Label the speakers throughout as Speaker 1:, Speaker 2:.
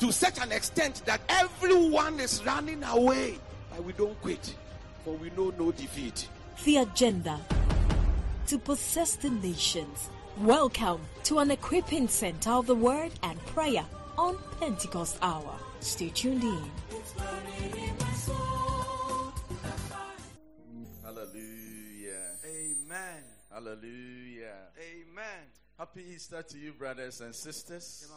Speaker 1: to such an extent that everyone is running away. But we don't quit, for we know no defeat.
Speaker 2: The agenda to possess the nations. Welcome to an equipping center of the word and prayer on Pentecost Hour. Stay tuned in.
Speaker 3: Hallelujah.
Speaker 4: Amen.
Speaker 3: Hallelujah.
Speaker 4: Amen.
Speaker 3: Happy Easter to you, brothers and sisters.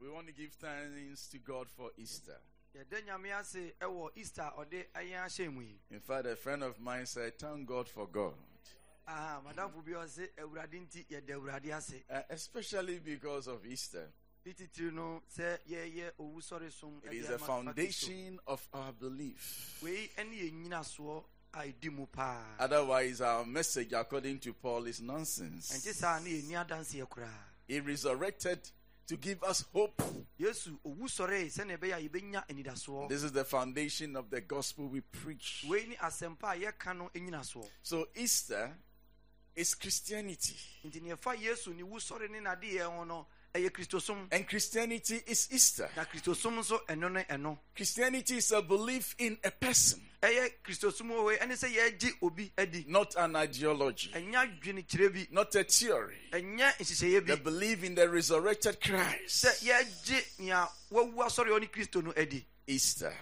Speaker 4: Yɛma mo nyinaa fihyi apa.
Speaker 3: We want to give thanks to God for Easter.
Speaker 4: Yɛda nyame ase ɛwɔ Easter a ɔde ɛyɛn ahyɛ mu yi.
Speaker 3: In fact, a friend of mine said, Thank God for God.
Speaker 4: Aha, madamfo bi ɔse Awurade nti yɛda Awurade ase.
Speaker 3: Uh, especially because of Easter.
Speaker 4: It is titiri no sɛ yɛyɛ owusɔre som
Speaker 3: It
Speaker 4: ɛde
Speaker 3: is the foundation of our belief.
Speaker 4: Wei ɛne yɛn nyinasoɔ a ɛdi mu paa.
Speaker 3: Otherwise, our message, according to Paul, is nonsense.
Speaker 4: Ɛnkyɛ saa ne yɛnni adanseɛ koraa.
Speaker 3: He resurrected to give us hope.
Speaker 4: Yesu owusɔre sɛnea ɛbɛyɛ a yɛbɛnya anidasoɔ.
Speaker 3: This is the foundation of the gospel we preach.
Speaker 4: Wei ne asɛmpa a yɛka no nyinasoɔ.
Speaker 3: So, Easter is Christianity.
Speaker 4: Nti ne yɛfa Yesu ne wusɔre ne n'adeɛ ho no ɛyɛ Kristosom.
Speaker 3: And Christianity is Easter.
Speaker 4: Na Kristosom nso ɛno ne ɛno.
Speaker 3: Christianity is a belief in a person,
Speaker 4: ɛyɛ kristosom wɔ hɔ yi, ɛne sɛ yɛagye obi adi
Speaker 3: not an ideology,
Speaker 4: ɛnyɛ adwene kyerɛ bi
Speaker 3: not a theory.
Speaker 4: ɛnyɛ nhyehyɛeɛ
Speaker 3: The belief in the resurrected Christ.
Speaker 4: sɛ yɛagye nea wawu asɔre hɔ ne kristo no adi
Speaker 3: Easter.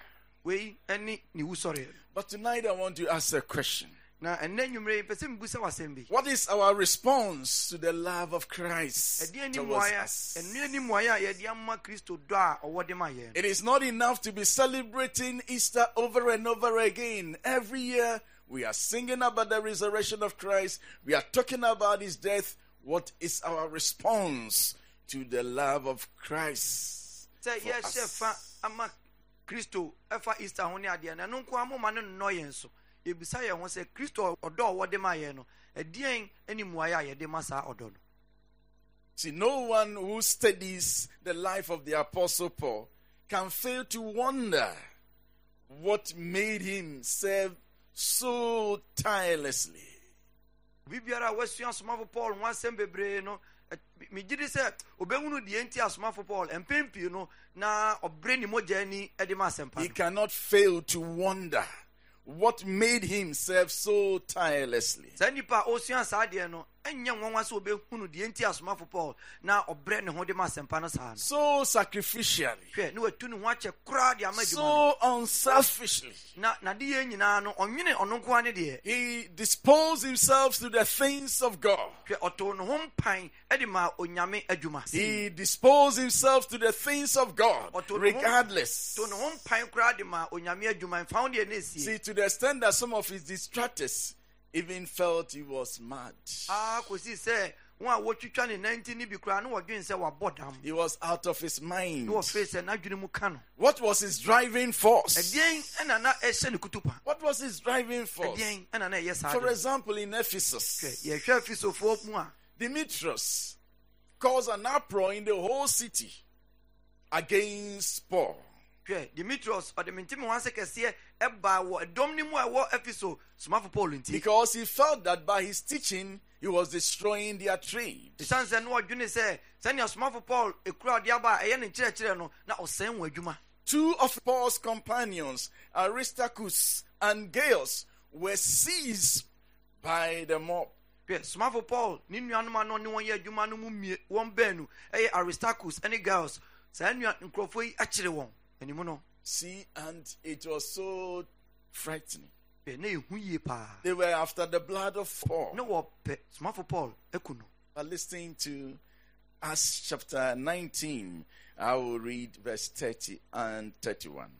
Speaker 4: wei ɛne ne wu sɔre
Speaker 3: But tonight I want to ask a question.
Speaker 4: Na ɛnɛ nnwummerɛ yi mpɛ sɛ mebu sɛ wasɛm bi
Speaker 3: What is our response to the love of Christ towards us?
Speaker 4: ɛnoɛ ni mmuaeɛ a yɛde ama kristo dɔ a ɔwɔ de ma yɛn
Speaker 3: It is not enough to be celebrating Easter over and over again. Every year we are singing about the resurrection of Christ. We are talking about his death. What is our response to the love of Christ? for us?
Speaker 4: Fa ama kristo ɛfa easter ho ne adeɛ no ɛno nko amoma no nnɔ yɛn so yɛbisa yɛn ho sɛ kristo ɔdɔ a ɔwɔ de ma yɛn no ɛdeɛn ne mmuaeɛ a yɛde ma saa ɔdɔ no
Speaker 3: See, no one who studies the life of the Apostle Paul can fail to wonder what made him serve so tirelessly.
Speaker 4: obi biara a wasua asomafo paul ho asɛm bebree no ɛ- megye di sɛ obɛhunu deɛ nti asomafo paul mpɛn pii no na ɔbrɛ ne mogya ani de ma asɛmpa
Speaker 3: He cannot fail to wonder what made him serve so tirelessly.
Speaker 4: Saa nnipa a ɔsua saa deɛ no ɛnyɛ nwanwa sɛ obɛhunu deɛ nti asomafo paul na ɔbrɛ ne ho de ma asɛmpa no saa no
Speaker 3: So sacrificially,
Speaker 4: hwɛ ne watu ne ho akyɛ koraa de ama
Speaker 3: so unselfishly.
Speaker 4: na nyinaa no ɔnwene ɔno nko a ne deɛ
Speaker 3: He disposed himself to the things of God.
Speaker 4: hwɛ ɔtoo ne ho mpan de ma onyame adwuma
Speaker 3: He disposed himself to the things of God, regardless.
Speaker 4: too ne ho mpan koraa de ma onyame adwuma mfa ho deɛ ne
Speaker 3: See, to the extent that some of his distractors even felt he was mad.
Speaker 4: aa kɔsii sɛ wɔn a wɔtwitwa ne nanti no bi koraa ne wɔdwene sɛ wabɔ dam
Speaker 3: He was out of his mind.
Speaker 4: ne wɔfrɛ sɛ n'adwene mu ka no
Speaker 3: What was his driving force?
Speaker 4: ɛdeɛn ɛna na ɛhyɛ ne kutupa
Speaker 3: What was his driving force?
Speaker 4: ɛdeɛn ɛna na ɛyɛ
Speaker 3: For example, in Ephesus,
Speaker 4: hwɛ yɛhwɛ afisofoɔ mu a
Speaker 3: Demetrius caused an uproar in the whole city against Paul.
Speaker 4: Hwɛ demetrius ɔde mente me ho ase kɛseɛ ɛbaa wɔ ɛdɔm no mu a ɛwɔ afiso somafo paul nti
Speaker 3: Because he felt that by his teaching, he was destroying their trade.
Speaker 4: sɛ ne wɔdwene sɛ sɛnea somafo paul ɛkura ɔde aba a ɛyɛ ne nkyerɛkyerɛ no na ɔsɛn adwuma
Speaker 3: Two of Paul's companions, Aristarchus and Gaius, were seized by the mob.
Speaker 4: hwɛ somafo paul ne nuanom a na ɔne wɔn yɛ adwuma no mu mmie wɔn baanu ɛyɛ aristarchus ne gaius saa nua nkurɔfoɔ yi akyere wɔn
Speaker 3: See, and it was so frightening.
Speaker 4: hwɛ na ɛhu yie paa
Speaker 3: They were after the blood of Paul.
Speaker 4: na wɔpɛ somafo paul aku no
Speaker 3: But listening to Acts chapter 19, I will read verse 30 and 31.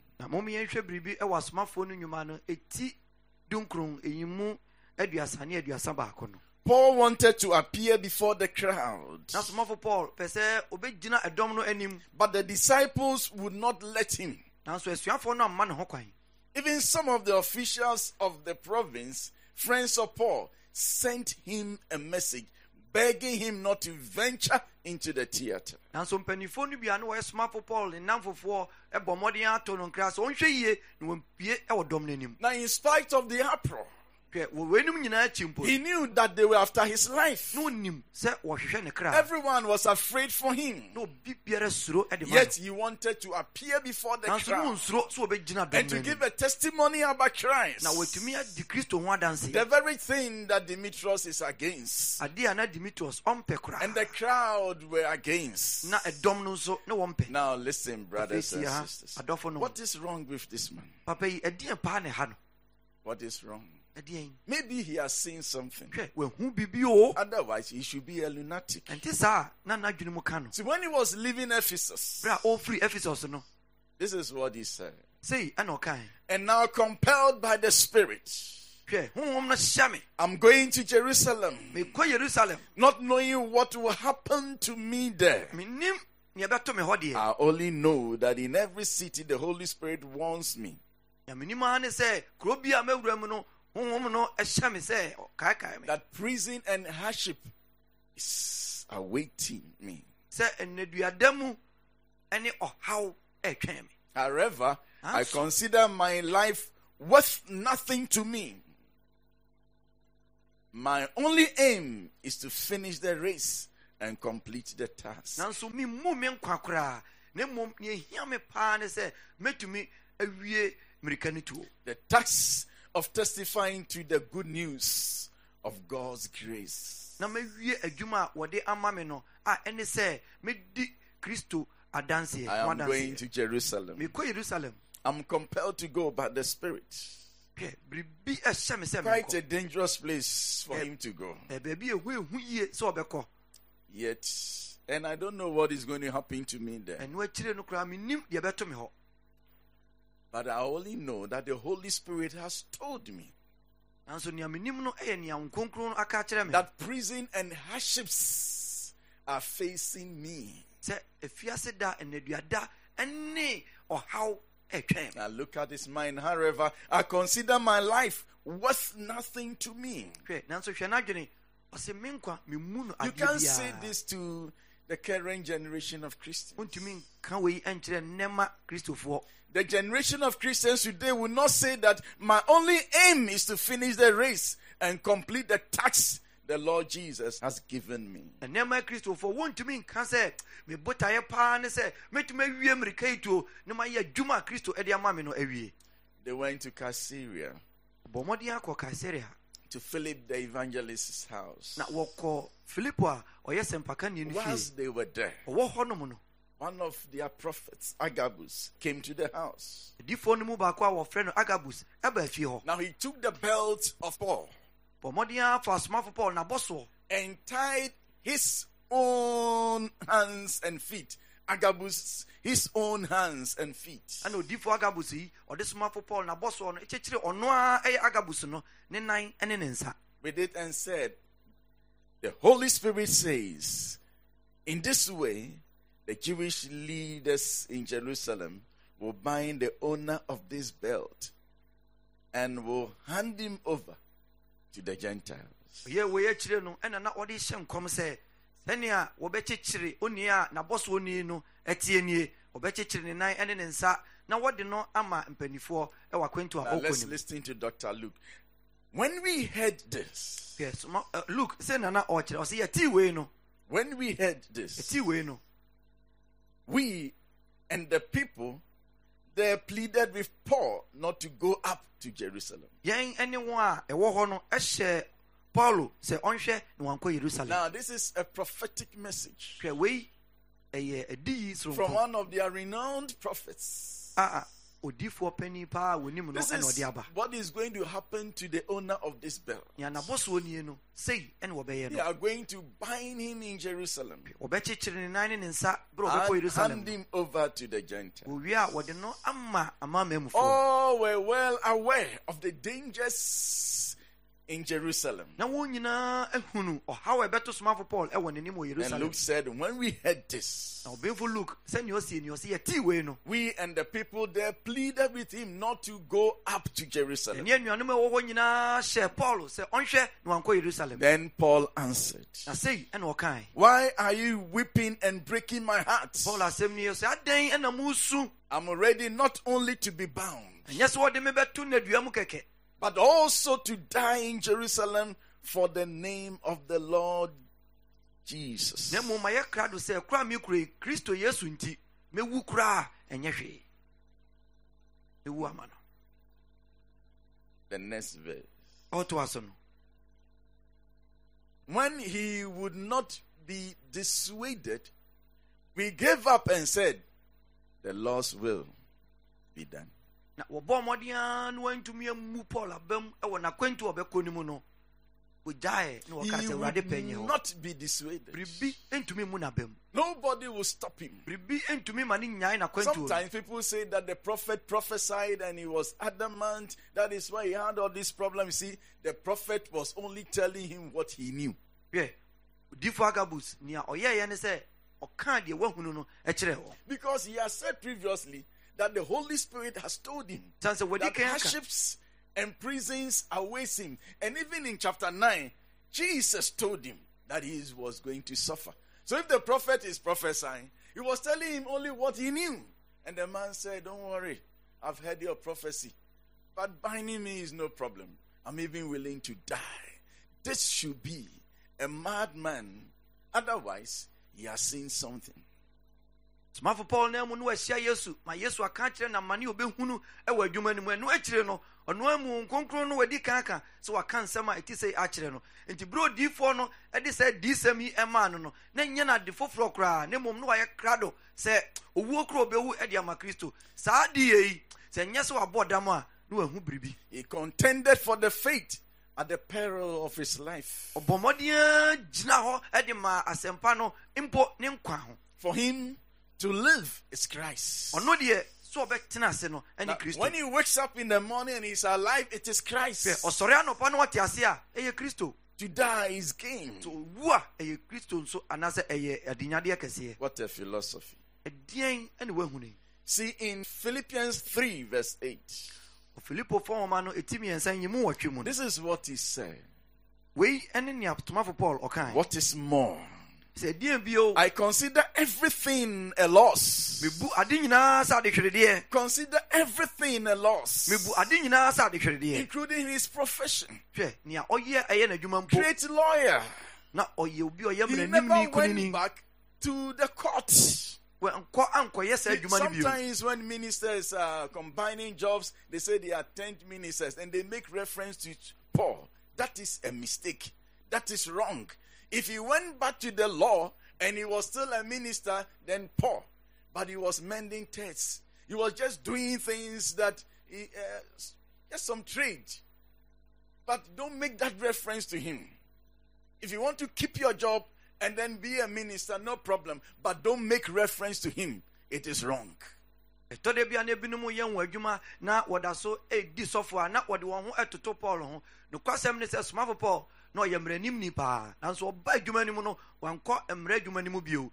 Speaker 4: Na mom yɛnhwɛ biribi ɛwɔ asomafoɔ no nnwuma no ɛti dunkron ɛyimu aduasa ne aduasa baako no
Speaker 3: Paul wanted to appear before the crowd,
Speaker 4: na somafo paul pɛ sɛ ɔbɛgyina ɛdɔm no
Speaker 3: but the disciples would not let him.
Speaker 4: nanso asuafoɔ no amma ne ho kwan
Speaker 3: Even some of the officials of the province, friends of Paul, sent him a message begging him not to venture into the theater.
Speaker 4: nanso mpanimfoɔ no bia ne wɔyɛ somafo paul ne namfofoɔ ɛbɔ mmɔden ato no nkra sɛ ɔnhwɛ yie na wɔmpie ɛwɔ dɔm no
Speaker 3: Now, in spite of the uproar,
Speaker 4: hwɛ wɔ wɔanim nyinaa akyi mpo
Speaker 3: he knew that they were after his life.
Speaker 4: na ɔnim sɛ wɔhwehwɛ ne kra
Speaker 3: Everyone was afraid for him.
Speaker 4: na obi biara suro de ma no
Speaker 3: Yet he wanted to appear before the crowd
Speaker 4: wɔnsuro sɛ wɔbɛgyina
Speaker 3: and to give a testimony about Christ.
Speaker 4: na wɔatumi adi kristo ho adanse
Speaker 3: The very thing that Demetrius is against,
Speaker 4: adeɛ a na demetrius ɔmpɛ koraa
Speaker 3: and the crowd were against.
Speaker 4: na ɛdɔm no nso ne
Speaker 3: Now, listen, brothers and
Speaker 4: Afei, tie ha,
Speaker 3: sisters. What is wrong with this man?
Speaker 4: papa yi ɛdeɛ paa ne ha no
Speaker 3: What is wrong? Maybe he has seen something.
Speaker 4: hwɛ wahu biribi o
Speaker 3: Otherwise, he should be a lunatic.
Speaker 4: ɛnte saa a na n'adwene mu
Speaker 3: See, when he was leaving Ephesus,
Speaker 4: berɛ a ɔfiri ephesus no
Speaker 3: this is what he said.
Speaker 4: ɔkae
Speaker 3: And now, compelled by the Spirit,
Speaker 4: hwɛ honhom no hyɛ me
Speaker 3: I'm going to Jerusalem, not knowing what will happen to me there.
Speaker 4: menim nea ɛbɛto me hɔ deɛ
Speaker 3: I only know that in every city the Holy Spirit wants me.
Speaker 4: Na menim ara ne sɛ kuro bi a mɛwura mu no honhom no ɛhyɛ me sɛ ɔkaekae me
Speaker 3: That prison and hardship is awaiting me.
Speaker 4: sɛ ɛnaduada mu ne ɔhaw ɛtwɛn me
Speaker 3: However, I consider my life worth nothing to me. My only aim is to finish the race and complete the task.
Speaker 4: nanso memmu me nkwa koraa na mmom nea ɛhia ne sɛ mɛtumi awie mmirika no
Speaker 3: The task of testifying to the good news of God's grace.
Speaker 4: na mɛwie adwuma a wɔde ama me no a ɛne sɛ mɛdi kristo adanseɛ
Speaker 3: I am going to Jerusalem.
Speaker 4: mekɔ yerusalem
Speaker 3: I'm compelled to go by the Spirit.
Speaker 4: hwɛ biribi ɛhyɛ me sɛ
Speaker 3: Quite
Speaker 4: menkɔ
Speaker 3: a dangerous place for him to go.
Speaker 4: Ɛ, baabi a ɛhu ɛhu yie sɛ ɔbɛkɔ
Speaker 3: Yet, and I don't know what is going to happen to me there.
Speaker 4: ɛno akyire no koraa mennim deɛ ɛbɛto me hɔ
Speaker 3: But I only know that the Holy Spirit has told me
Speaker 4: nanso nea menim no ɛyɛ nea wo kronkron no aka akyerɛ me
Speaker 3: that prison and hardships are facing me.
Speaker 4: sɛ afiase da ɛnaduada ɛne ɔhaw ɛtwɛn me
Speaker 3: Now look at this mind. However, I consider my life worth nothing to me.
Speaker 4: hwɛ nanso hwɛ n'adwene ɔsɛ me nkwa memmu no
Speaker 3: You can't say this to the current generation of Christians.
Speaker 4: wontumi nka wei ɛnkyerɛ nnɛma kristofoɔ
Speaker 3: The generation of Christians today will not say that my only aim is to finish the race and complete the task the Lord Jesus has given me.
Speaker 4: nnɛma kristofoɔ wontumi nka sɛ me botaeɛ paa ne sɛ mɛtumi awie mmirika yi tuo na mayɛ adwuma a kristo de ama me no awie
Speaker 3: They went to Caesarea
Speaker 4: bɔ mmɔden akɔ kaesarea
Speaker 3: to Philip the evangelist's house.
Speaker 4: na wɔkɔ filipo a ɔyɛ sɛmpaka no
Speaker 3: Whilst they were there,
Speaker 4: ɔwɔ hɔ nom no
Speaker 3: one of their prophets, Agabus, came to the house.
Speaker 4: adifoɔ no mu baako a wɔfrɛ no agabus ɛba fie hɔ
Speaker 3: Now he took the belt of Paul
Speaker 4: bɔ mmɔden afa asomafo paul nabɔ soɔ
Speaker 3: and tied his own hands and feet. Agabus, his own hands and feet.
Speaker 4: ɛna odifoɔ agabus yi ɔde somafo paul nabɔ soɔ no ɛkyɛkyerɛ ɔno a ɛyɛ agabus no ne nan ne ne nsa
Speaker 3: with it and said, The Holy Spirit says, in this way, the Jewish leaders in Jerusalem will bind the owner of this belt and will hand him over to the Gentiles.
Speaker 4: Ɔyɛ wei akyire no ɛna na ɔde hyɛ nkɔm sɛ sɛnea wɔbɛkyekyere onii a nabɔ soɔ no ɛteɛ nie wɔbɛkyekyere ne nan ne ne nsa na wɔde no ama mpanimfoɔ ɛwɔ akwantu a ɔkɔ nim
Speaker 3: listen to Dr. Luke. When we heard this,
Speaker 4: Yes, ma- uh, luke sɛ nana ɔkyerɛ ɔsɛ yɛtii wei no
Speaker 3: when we heard this,
Speaker 4: yɛtii wei no
Speaker 3: we and the people they pleaded with Paul not to go up to Jerusalem.
Speaker 4: yɛn ne wɔn a ɛwɔ hɔ no ɛhyɛ paulo sɛ ɔnhwɛ na wankɔ yerusalem
Speaker 3: Now, this is a prophetic message.
Speaker 4: hwɛ wei ɛyɛ adi yi
Speaker 3: from
Speaker 4: soronko
Speaker 3: one of their renowned prophets.
Speaker 4: a a odiifoɔ panin paa wɔ nim no
Speaker 3: This
Speaker 4: ɛna
Speaker 3: is
Speaker 4: ɔde aba
Speaker 3: what is going to happen to the owner of this bell.
Speaker 4: nea n'abɔsoɔ nie no sei ɛna wɔbɛyɛ
Speaker 3: They
Speaker 4: no
Speaker 3: are going to bind him in Jerusalem
Speaker 4: wɔbɛkyekyere ne nan ne ne nsa berɛ a ɔbɛkɔ
Speaker 3: and
Speaker 4: yerusalem
Speaker 3: hand him over to the Gentiles.
Speaker 4: wɔwie a wɔde no ama amamamufoɔ
Speaker 3: All were well aware of the dangers in Jerusalem.
Speaker 4: na wɔn nyinaa ahunu ɔhaw a ɛbɛto somafo paul ɛwɔ n'anim wɔ
Speaker 3: And Luke said, when we heard this,
Speaker 4: na ɔbɛnfo luke sɛnea ɔsie ni ɔse yɛtii wei no
Speaker 3: we and the people there pleaded with him not to go up to Jerusalem.
Speaker 4: ɛne anuanom a ɛwɔ hɔ nyinaa hyɛ paul sɛ ɔnhwɛ na wankɔ yerusalem
Speaker 3: Then Paul answered,
Speaker 4: na sei ɛna ɔkae
Speaker 3: Why are you weeping and breaking my heart?
Speaker 4: paul asɛm ni yɛ sɛ adɛn ɛna musu
Speaker 3: I'm ready not only to be bound,
Speaker 4: ɛnyɛ sɛ wɔde me bɛto nnadua mu kɛkɛ
Speaker 3: but also to die in Jerusalem for the name of the Lord Jesus.
Speaker 4: na mmom ma yɛ krado sɛ kora me kura yi, kristo yesu nti mɛwu koraa ɛnyɛ hwee mɛwu
Speaker 3: The next verse. When he would not be dissuaded, we gave up and said, The Lord's will be done.
Speaker 4: Na wɔbɔ mmɔden a na ammu paul abam ɛwɔ n'akwantu a ɔbɛkɔ no mu no wɔgyae na wɔka
Speaker 3: He
Speaker 4: sɛ awurade pɛ nyɛ hɔ
Speaker 3: not be dissuaded.
Speaker 4: biribi ntumi mu n'abam
Speaker 3: Nobody will stop him.
Speaker 4: biribi ntumi ma ne nyae n'akwantuo no
Speaker 3: Sometimes people say that the prophet prophesied and he was adamant. That is why he had all these problems. See, the prophet was only telling him what he knew.
Speaker 4: hwɛ odifo agabus nea ɔyɛeɛ ne sɛ ɔkaa deɛ wahunu no ɛkyerɛ wɔ
Speaker 3: Because he has said previously that the Holy Spirit has told him
Speaker 4: san sɛ wɔdi
Speaker 3: that hardships and prisons awaits him. And even in chapter 9, Jesus told him that he was going to suffer. So if the prophet is prophesying, he was telling him only what he knew. And the man said, Don't worry, I've heard your prophecy. But binding me is no problem. I'm even willing to die. This should be a madman. Otherwise, he has seen something.
Speaker 4: Somafo paul no mu no wahyia yesu. Ma yesu aka kyerɛ na mane obɛhunu ɛwɔ adwuma no mu. Ɛno akyire no ɔno amu nkronkron no wadi kan aka sɛ waka nsɛm a ɛti sɛ akyerɛ no. Nti berɛ odiifoɔ no ɛde sɛ diisɛm yi ɛmaa no no na nyɛ no ade foforɔ koraa. Na mmom na wayɛ krado sɛ owuo kora ɔbɛwu ɛde ama kristo. Saa de yɛ yi sɛ nyɛ sɛ wabɔ dam a na wahu biribi.
Speaker 3: He contended for the faith at the peril of his life.
Speaker 4: ɔbɔ mmɔden gyina hɔ asɛmpa no mpo ne nkwa ho.
Speaker 3: For him to live is Christ.
Speaker 4: ɔno deɛ sɛ ɔbɛtena ase no ɛne
Speaker 3: Now, when he wakes up in the morning and he's alive, it is Christ.
Speaker 4: Hwɛ, ɔsɔre anɔpa na wate ase a ɛyɛ kristo
Speaker 3: To die is gain.
Speaker 4: nti owu a ɛyɛ kristo nso anaasɛ ɛyɛ adenyadeɛ kɛseɛ
Speaker 3: What a philosophy.
Speaker 4: ɛdeɛn ɛne woahu no
Speaker 3: See, in Philippians 3, verse 8,
Speaker 4: ɔfilipo fɔ nwoma no ɛti mmiɛnsa yi mu wɔtwe mu no
Speaker 3: this is what he said.
Speaker 4: wei ɛne nea tomafo paul ɔkae
Speaker 3: What is more?
Speaker 4: Bio oh.
Speaker 3: I consider everything a loss.
Speaker 4: mebu ade nyinaa sɛ adehweredeɛ
Speaker 3: Consider everything a loss,
Speaker 4: mebu ade nyinaa sɛ
Speaker 3: including his profession.
Speaker 4: hwɛ nea ɔyɛ ɛyɛ
Speaker 3: Great lawyer.
Speaker 4: na ɔyɛ obi a ɔyɛ
Speaker 3: He never went back to the court.
Speaker 4: nkɔ ankɔyɛ saa adwuma no bio
Speaker 3: Sometimes when ministers are combining jobs, they say they are 10 ministers and they make reference to Paul. That is a mistake. That is wrong. If he went back to the law and he was still a minister, then poor. But he was mending tents. He was just doing things that, he, uh, just some trade. But don't make that reference to him. If you want to keep your job and then be a minister, no problem. But don't make reference to him. It is wrong.
Speaker 4: na ebinom yɛ wɔn adwuma na wɔda so edi sɔfo a na wɔde wɔn ho ɛtoto paul ho ne sɛ somafo paul na ɔyɛ mmerɛnim ni paa nanso ɔba adwuma no mu no wankɔ mmerɛ adwuma no mu bio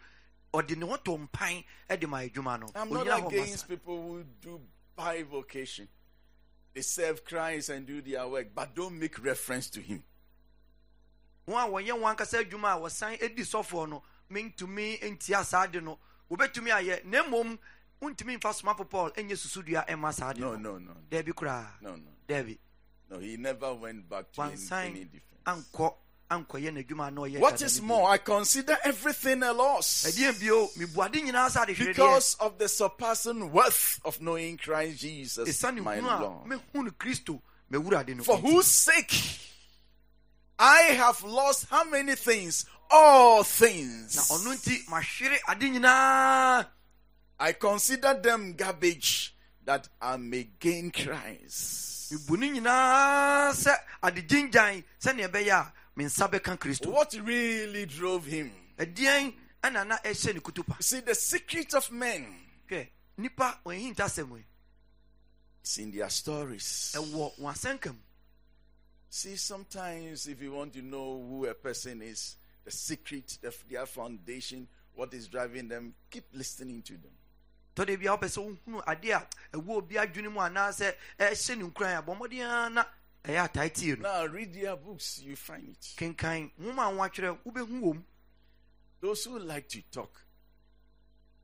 Speaker 4: ɔde ne ho to mpan ɛde ma adwuma no
Speaker 3: I'm not
Speaker 4: Onyina hɔ
Speaker 3: against people who do bivocation. They serve Christ and do their work, but don't make reference to him.
Speaker 4: wɔn a wɔyɛ wɔn ankasa adwuma a wɔsan edi sɔfoɔ no mentumi ntia saa de no wɔbɛtumi ayɛ na mmom ntumi nfa somafo paul ɛnyɛ susudua ɛma saa de
Speaker 3: No, no, no,
Speaker 4: dɛbi koraa
Speaker 3: no, no. he never went back to any, any defense.
Speaker 4: Ankɔ ankɔyɛ n'adwuma a na ɔyɛ
Speaker 3: What is more, I consider everything a loss
Speaker 4: ɛdeɛn bio mebuade nyinaa sɛ adehweredeɛ
Speaker 3: because of the surpassing worth of knowing Christ Jesus, my Lord.
Speaker 4: mehu no kristo mawurade no
Speaker 3: For whose sake I have lost how many things? All things.
Speaker 4: ɔno nti mahwere ade nyinaa
Speaker 3: I consider them garbage that I may gain Christ.
Speaker 4: Mebu ne nyinaa sɛ adegyengyan sɛnea ɛbɛyɛ a me nsa bɛka kristo
Speaker 3: What really drove him?
Speaker 4: ɛdeɛn ɛna na ɛhyɛ ne kutupa
Speaker 3: see, the secret of men
Speaker 4: hwɛ nipa ɔnhintasɛm yi
Speaker 3: is in their stories.
Speaker 4: ɛwɔ wɔn asɛnka mu
Speaker 3: See, sometimes if you want to know who a person is, the secret, the, their foundation, what is driving them, keep listening to them.
Speaker 4: Tɔde bia wopɛ sɛ wohunu adeɛ a ɛwɔ obi adwene mu anaasɛ ɛhyɛ ne nkuran a bɔ mmɔden ara na ɛyɛ atae tie no
Speaker 3: Now, read their books, you find it.
Speaker 4: kenkan nwoma a wɔatwerɛ wobɛhu wɔ mu
Speaker 3: Those who like to talk,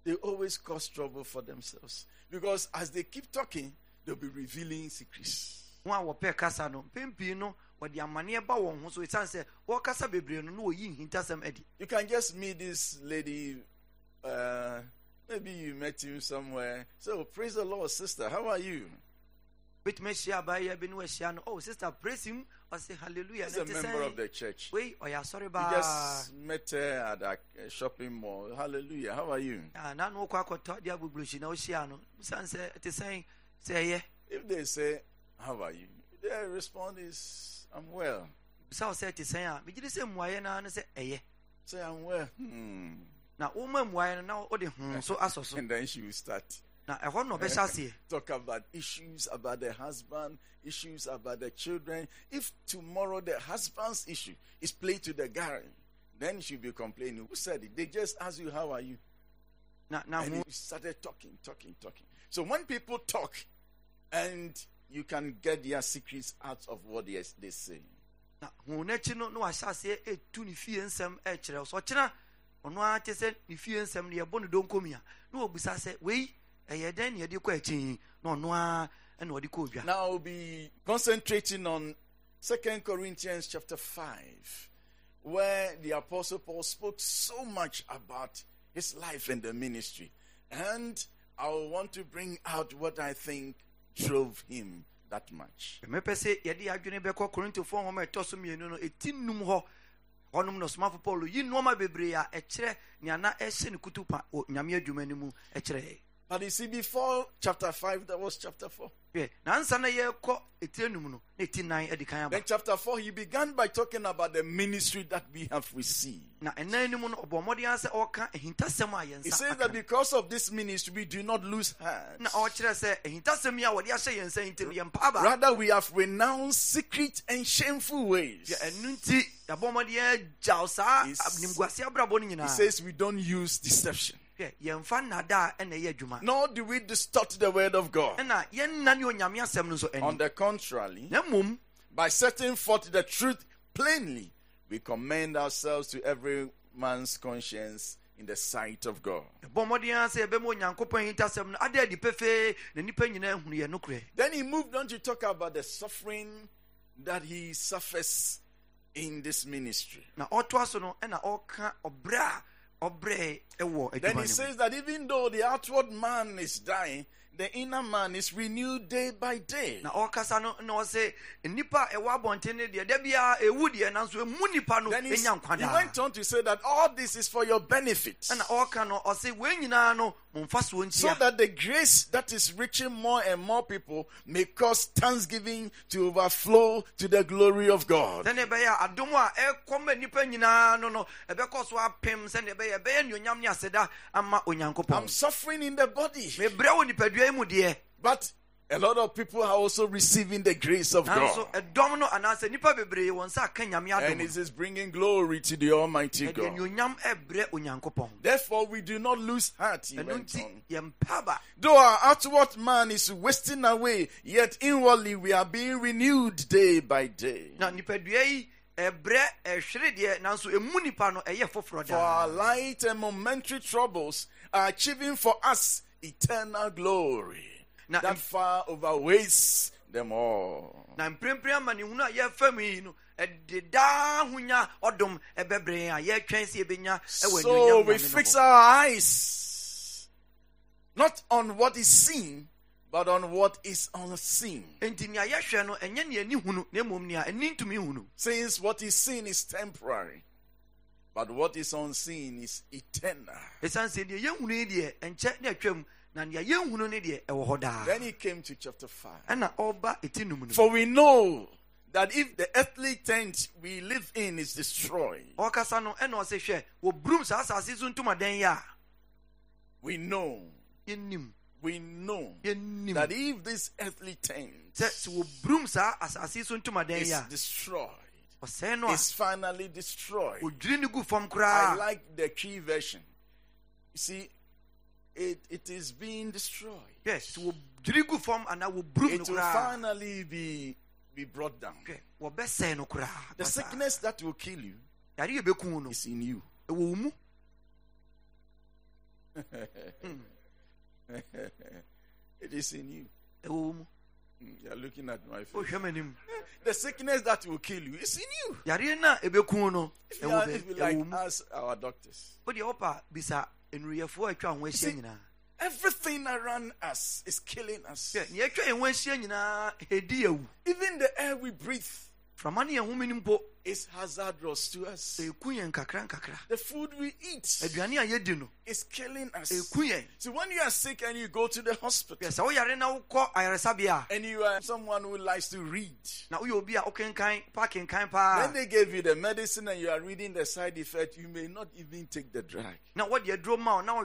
Speaker 3: they always cause trouble for themselves. Because as they keep talking, they'll be revealing secrets.
Speaker 4: wɔn a wɔpɛ kasa no pii no wɔde amanneɛ ba wɔn ho so ɛsiane sɛ wɔrekasa bebree no na wɔyi nhintasɛm adi
Speaker 3: You can just meet this lady, uh, maybe you met him somewhere. So, praise the Lord, sister. How are you?
Speaker 4: bɛtumi ahyia abaayɛ bi ne wahyia no oh sister praise him ɔse hallelujah
Speaker 3: He's a member of the church.
Speaker 4: wei ɔyɛ asɔre
Speaker 3: You
Speaker 4: baa
Speaker 3: just met her at a shopping mall. Hallelujah. How are you?
Speaker 4: Ah, na na wokɔ akɔtɔ adeɛ agbogbohyi na wohyia no ɛsiane sɛ ɛte sɛn sɛ ɛyɛ
Speaker 3: If they say, How are you? Their response is, I'm well.
Speaker 4: bisa wo sɛ ɛte sɛn a megye di sɛ mmuaeɛ no ne
Speaker 3: Say, I'm well. Hmm.
Speaker 4: Na woma mmuaeɛ no na wode ho so asɔ so
Speaker 3: And then she will start.
Speaker 4: na ɛhɔ na ɔbɛhyɛ aseɛ
Speaker 3: Talk about issues about the husband, issues about the children. If tomorrow the husband's issue is played to the guy, then she'll be complaining. Who said it? They just ask you, How are you?
Speaker 4: now now
Speaker 3: And you started talking, talking, talking. So when people talk, and you can get their secrets out of what they, they say.
Speaker 4: na ho n'akyi no na wahyɛ aseɛ ɛtu ne fie nsɛm ɛkyerɛ wo so ɔkyena ɔno ara te sɛ ne fie nsɛm no yɛbɔ ne a na sɛ wei ɛyɛ dɛn ne yɛde kɔ akyi na ɔno ara ɛna ɔde kɔ odwa
Speaker 3: Now I'll be concentrating on Second Corinthians chapter 5, where the Apostle Paul spoke so much about his life and the ministry. And I want to bring out what I think drove him that much.
Speaker 4: mepɛ sɛ yɛde bɛkɔ korintofoɔ nwoma a ɛtɔ so mmienu no ɛti num hɔ hɔnom na ɔsomafo paulo yi nnoɔma bebree a ɛkyerɛ nea na ɛhyɛ ne kutupa wɔ nyame adwuma no mu ɛkyerɛ
Speaker 3: But you see, before chapter 5, that was chapter 4.
Speaker 4: hwɛ nansa na yɛrekɔ ɛtire num no na ɛti nan adi kan aba
Speaker 3: Then, chapter 4, he began by talking about the ministry that we have received.
Speaker 4: na ɛnan no mu no ɔbɔ mmɔden ara sɛ ɔreka ahintasɛm a yɛn
Speaker 3: He says that because of this ministry, we do not lose heart.
Speaker 4: na ɔkyerɛ sɛ ahintasɛm yi a wɔde ahyɛ yɛn nsa ntam yɛn mpa aba
Speaker 3: Rather, we have renounced secret and shameful ways.
Speaker 4: hwɛ ɛno nti yɛabɔ mmɔden agyaw saa
Speaker 3: He's-
Speaker 4: nimguase abrabɔ no
Speaker 3: He says we don't use deception,
Speaker 4: hwɛ yɛmfa nnada a ɛna ɛyɛ adwuma
Speaker 3: nor do we distort the word of God.
Speaker 4: ɛna yɛnna ne onyame asɛm no nso
Speaker 3: On the contrary, by setting forth the truth plainly, we commend ourselves to every man's conscience in the sight of God.
Speaker 4: yɛbɔ mmɔden ara sɛ yɛbɛma onyankopɔn ahintasɛm no ade adi pefee na nnipa nyinaa hunu yɛ nokorɛ
Speaker 3: Then he moved on to talk about the suffering that he suffers in this ministry.
Speaker 4: Na ɔtoa so no ɛna ɔka ɔbrɛ a ɔbrɛ ɛwɔ
Speaker 3: Then he says that even though the outward man is dying, the inner man is renewed day by day.
Speaker 4: na ɔkasa no na ɔsɛ nnipa a ɛwɔ abɔnten no deɛ da biara ɛwu deɛ nanso ɛmu nnipa no ɛnya nkwa
Speaker 3: he went on to say that all this is for your benefit.
Speaker 4: ɛna ɔka no ɔse wei nyinaa no mo soɔ
Speaker 3: So
Speaker 4: ntia
Speaker 3: that the grace that is reaching more and more people may cause thanksgiving to overflow to the glory of God.
Speaker 4: sɛne ɛbɛyɛ a adom a ɛkɔ ma nnipa nyinaa no no ɛbɛkɔ so apem sɛne ɛbɛyɛ ɛbɛyɛ nnuonyam ne aseda ama
Speaker 3: I'm suffering in the body,
Speaker 4: mebrɛ wɔ nipadua yi mu deɛ
Speaker 3: but a lot of people are also receiving the grace of God.
Speaker 4: ɛdɔm no anaasɛ nnipa bebree wɔn nsa aka nyame adom
Speaker 3: And it is bringing glory to the Almighty God.
Speaker 4: nnuonyam ɛbrɛ onyankopɔn
Speaker 3: Therefore, we do not lose heart. He
Speaker 4: ɛno
Speaker 3: went
Speaker 4: nti
Speaker 3: on.
Speaker 4: yɛmpa ba
Speaker 3: Though our outward man is wasting away, yet inwardly we are being renewed day by day.
Speaker 4: na nipadua yi ɛbrɛ ɛhwere deɛ nanso ɛmu nipa no ɛyɛ foforɔ
Speaker 3: For our light and momentary troubles are achieving for us eternal glory
Speaker 4: Na-
Speaker 3: that far overweighs them all.
Speaker 4: na mprempren amanehunu a yɛfa mu yi no ɛde daa ahonya ɔdom ɛbɛbrɛ a yɛtwɛn sɛ yɛbɛnya ɛwɔ
Speaker 3: So we fix our eyes not on what is seen, but on what is unseen.
Speaker 4: enti nea yɛhwɛ no ɛnyɛ nea ani hunu na mmom nea ani ntumi hunu
Speaker 3: Since what is seen is temporary, but what is unseen is eternal.
Speaker 4: ɛsiane sɛ deɛ yɛhunu yi deɛ ɛnkyɛ ne atwam na nea yɛnhunu ne deɛ ɛwɔ hɔ daa.
Speaker 3: Then he came to chapter 5.
Speaker 4: ɛna ɔba ɛti num no
Speaker 3: For we know that if the earthly tent we live in is destroyed,
Speaker 4: ɔkasa no ɛna ɔsɛ hwɛ wɔburum saa asase so ntomadan yi a
Speaker 3: we know, we know that if this earthly tent
Speaker 4: sɛ sɛ wɔburum saa asase so ntomadan yi
Speaker 3: is destroyed,
Speaker 4: ɔsɛe no a
Speaker 3: is finally destroyed.
Speaker 4: ɔdwiri no gu
Speaker 3: I like the key version. You see, it, it is being destroyed.
Speaker 4: yes sɛ wɔdwiri gu fam anaa wɔburum
Speaker 3: It will finally be, be brought down.
Speaker 4: hwɛ wɔbɛsɛe no koraa
Speaker 3: The sickness that will kill you
Speaker 4: yare yɛ bɛku no
Speaker 3: is in you. It is in you.
Speaker 4: Ɛwɔ wo mu
Speaker 3: Mm, You're looking at my face.
Speaker 4: wohwɛ m'anim
Speaker 3: The sickness that will kill you is in you.
Speaker 4: yareɛ no a ɛbɛku no
Speaker 3: If you, are, if you like, ask our doctors.
Speaker 4: wodeɛ wopa bisa nnuruyɛfoɔ a atwa ho ahyia
Speaker 3: See,
Speaker 4: nyinaa
Speaker 3: Everything around us is killing us.
Speaker 4: hwɛ nea atwa yɛn ho ahyia nyinaa ɛdi awu
Speaker 3: Even the air we breathe
Speaker 4: frama ne yɛn home no mpo
Speaker 3: is hazardous to us.
Speaker 4: ɛku yɛn nkakra nkakra
Speaker 3: The food we eat
Speaker 4: aduane a yɛdi no
Speaker 3: is killing us. So when you are sick and you go to the hospital
Speaker 4: hwɛ sɛ woyare na wokɔ ayaresabea a
Speaker 3: and you are someone who likes to read,
Speaker 4: na woyɛ obi a wokenkan pa kenkan paa
Speaker 3: when they gave you the medicine and you are reading the side effect, you may not even take the drug.
Speaker 4: na wɔde aduro ma wo na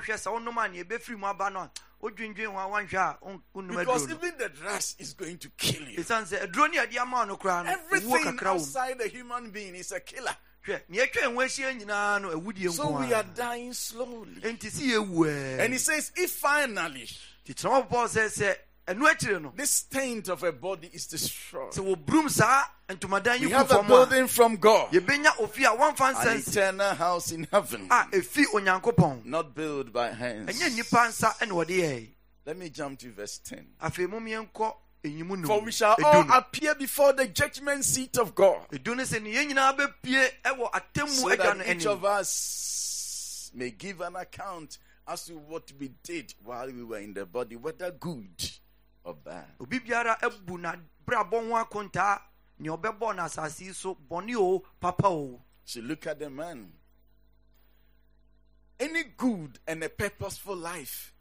Speaker 4: wohwɛ sɛ wonom a neɛ ɛbɛfiri mu aba no a wodwendwen ho a woanhwɛ a won- wonnom
Speaker 3: Because even the drugs is going to kill you.
Speaker 4: ɛsiane sɛ aduro ne yɛde ama no koraa
Speaker 3: Everything
Speaker 4: kakra wɔ mu
Speaker 3: outside the human being is a killer.
Speaker 4: hwɛ nea atwa yɛn ho ahyia nyinaa no awudie
Speaker 3: So we are dying slowly.
Speaker 4: enti si yɛwu
Speaker 3: And he says, if finally
Speaker 4: titiri paul sɛ sɛ ɛno akyire no
Speaker 3: this taint of a body is destroyed,
Speaker 4: sɛ wɔburum saa ntomadan yi
Speaker 3: we have a building from God,
Speaker 4: yɛbɛnya ofi a wɔmfa
Speaker 3: an eternal house in heaven,
Speaker 4: a ɛfi onyankopɔn.
Speaker 3: Not built by hands.
Speaker 4: ɛnyɛ nnipa nsa ɛna wɔde yɛe.
Speaker 3: Let me jump to verse 10.
Speaker 4: afei mom yɛnkɔ ɛnyimu no
Speaker 3: For we shall all appear before the judgment seat of God,
Speaker 4: ɛdu no sɛ ne yɛn nyinaa bɛpie ɛwɔ atemmu
Speaker 3: so that each of us may give an account as to what we did while we were in the body, whether good.
Speaker 4: Obi biara abu na brabɔ ho akontaa nea ɔbɛbɔ no asase yi so bɔne o papa o
Speaker 3: So look at the man. Any good and a purposeful life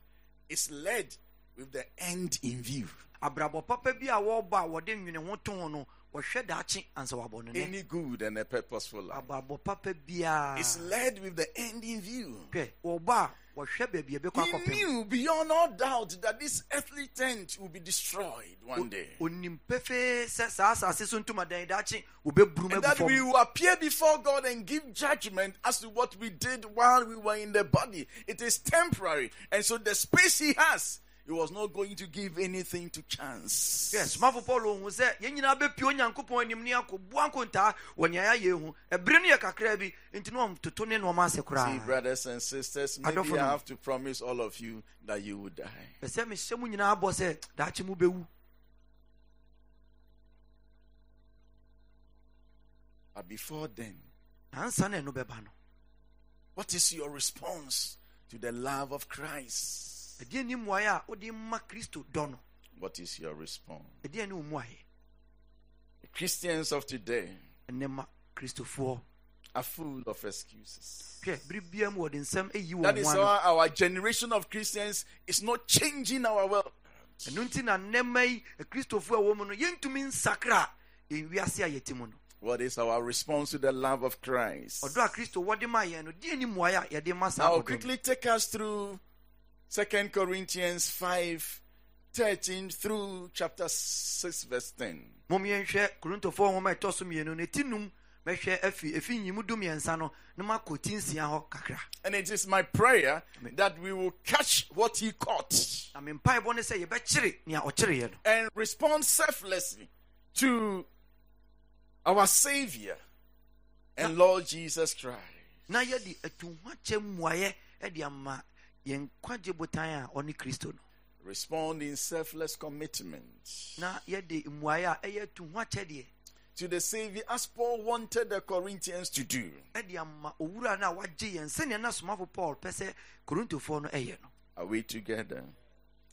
Speaker 3: is led with the end in view.
Speaker 4: abrabɔ papa bi a wɔrebɔ a wɔde nwene ho to ho no wɔhwɛ daakye ansa wɔabɔ no
Speaker 3: Any good and a purposeful life
Speaker 4: abrabɔ papa biara
Speaker 3: is led with the end in view.
Speaker 4: hwɛ wɔbɔ a wɔhwɛ baabi a ɛbɛkɔ
Speaker 3: He knew beyond all doubt that this earthly tent will be destroyed one day.
Speaker 4: onim pefee sɛ saa asase so ntomadan daakye wɔbɛburum
Speaker 3: And that we will appear before God and give judgment as to what we did while we were in the body. It is temporary. And so the space he has, he was not going to give anything to chance.
Speaker 4: Yes, somafo paul ohu sɛ yɛn nyinaa bɛpie onyankopɔn anim ne akɔbua nkontaa wɔ nea yɛayɛ ho ɛberɛ no yɛ kakraa bi enti ne ɔmtoto ne nnoɔma ase
Speaker 3: See, brothers and sisters, maybe I have to promise all of you that you will die.
Speaker 4: ɛ sɛ mehyɛ mu nyinaa bɔ sɛ mu bɛwu
Speaker 3: But before then,
Speaker 4: na ɛno
Speaker 3: what is your response to the love of Christ?
Speaker 4: Ɛdeɛ ni mmuaeɛ a wode ma kristo dɔ no
Speaker 3: What is your response?
Speaker 4: ɛdeɛ ne wo mmuaeɛ
Speaker 3: The Christians of today are full of excuses.
Speaker 4: hwɛ bere bia mu wɔde nsɛm ɛyi
Speaker 3: That is why our generation of Christians is not changing our world.
Speaker 4: ɛno nti na nnɛma yi kristofoɔ a wɔ mu no yɛntumi nsakra ewiase a yɛte mu no
Speaker 3: What is our response to the love of Christ?
Speaker 4: ɔdɔ a kristo wɔde ma yɛn no deɛ ni mmuaeɛ a yɛde ma saa
Speaker 3: I'll quickly take us through Second Corinthians 5 13 through chapter 6, verse 10.
Speaker 4: mom yɛnhwɛ korintofoɔ nwoma a ɛtɔ so mmienu no ɛti num mɛhwɛ afi ɛfi nyimu du mmiɛnsa no na makɔ ti nsia hɔ kakra.
Speaker 3: And it is my prayer that we will catch what he caught.
Speaker 4: Na me mpaebɔ ne sɛ yɛbɛkyere nea ɔkyereeɛ no
Speaker 3: and respond selflessly to our Savior and Lord Jesus Christ.
Speaker 4: na yɛde atuhuakyɛ mmuaeɛ de ama yɛn kwagye botan a ɔne kristo no
Speaker 3: Respond in selfless commitment
Speaker 4: na yɛde mmuaeɛ a ɛyɛ atuhuakyɛ deɛ
Speaker 3: to the Savior as Paul wanted the Corinthians to do.
Speaker 4: de ama owura no a wagye yɛn sɛnea na somafo paul pɛ sɛ korintofoɔ no ɛyɛ no
Speaker 3: Are we together?